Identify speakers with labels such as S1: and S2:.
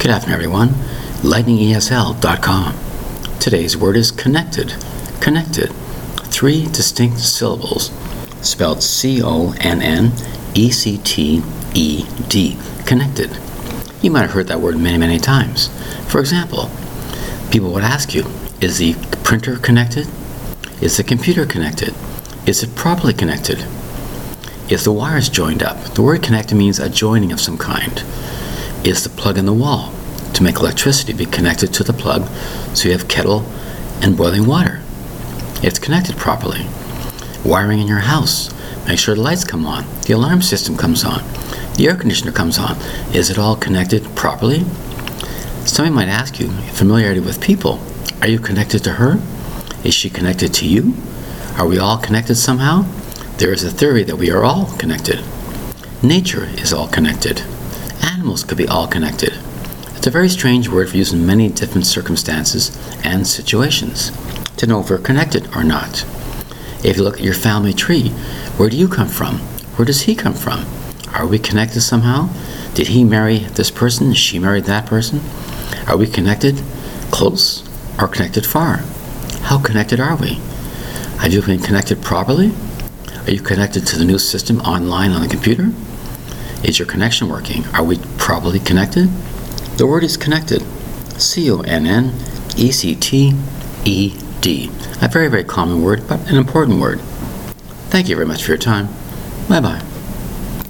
S1: Good afternoon, everyone. LightningESL.com. Today's word is connected. Connected. Three distinct syllables, spelled C O N N E C T E D. Connected. You might have heard that word many, many times. For example, people would ask you, is the printer connected? Is the computer connected? Is it properly connected? Is the wires joined up? The word connected means a joining of some kind. Is the plug in the wall to make electricity be connected to the plug so you have kettle and boiling water? It's connected properly. Wiring in your house. Make sure the lights come on, the alarm system comes on, the air conditioner comes on. Is it all connected properly? Somebody might ask you, familiarity with people. Are you connected to her? Is she connected to you? Are we all connected somehow? There is a theory that we are all connected. Nature is all connected. Animals could be all connected. It's a very strange word for use in many different circumstances and situations to know if we're connected or not. If you look at your family tree, where do you come from? Where does he come from? Are we connected somehow? Did he marry this person? She married that person? Are we connected close or connected far? How connected are we? Have you been connected properly? Are you connected to the new system online on the computer? Is your connection working? Are we properly connected? The word is connected. C O N N E C T E D. A very, very common word, but an important word. Thank you very much for your time. Bye bye.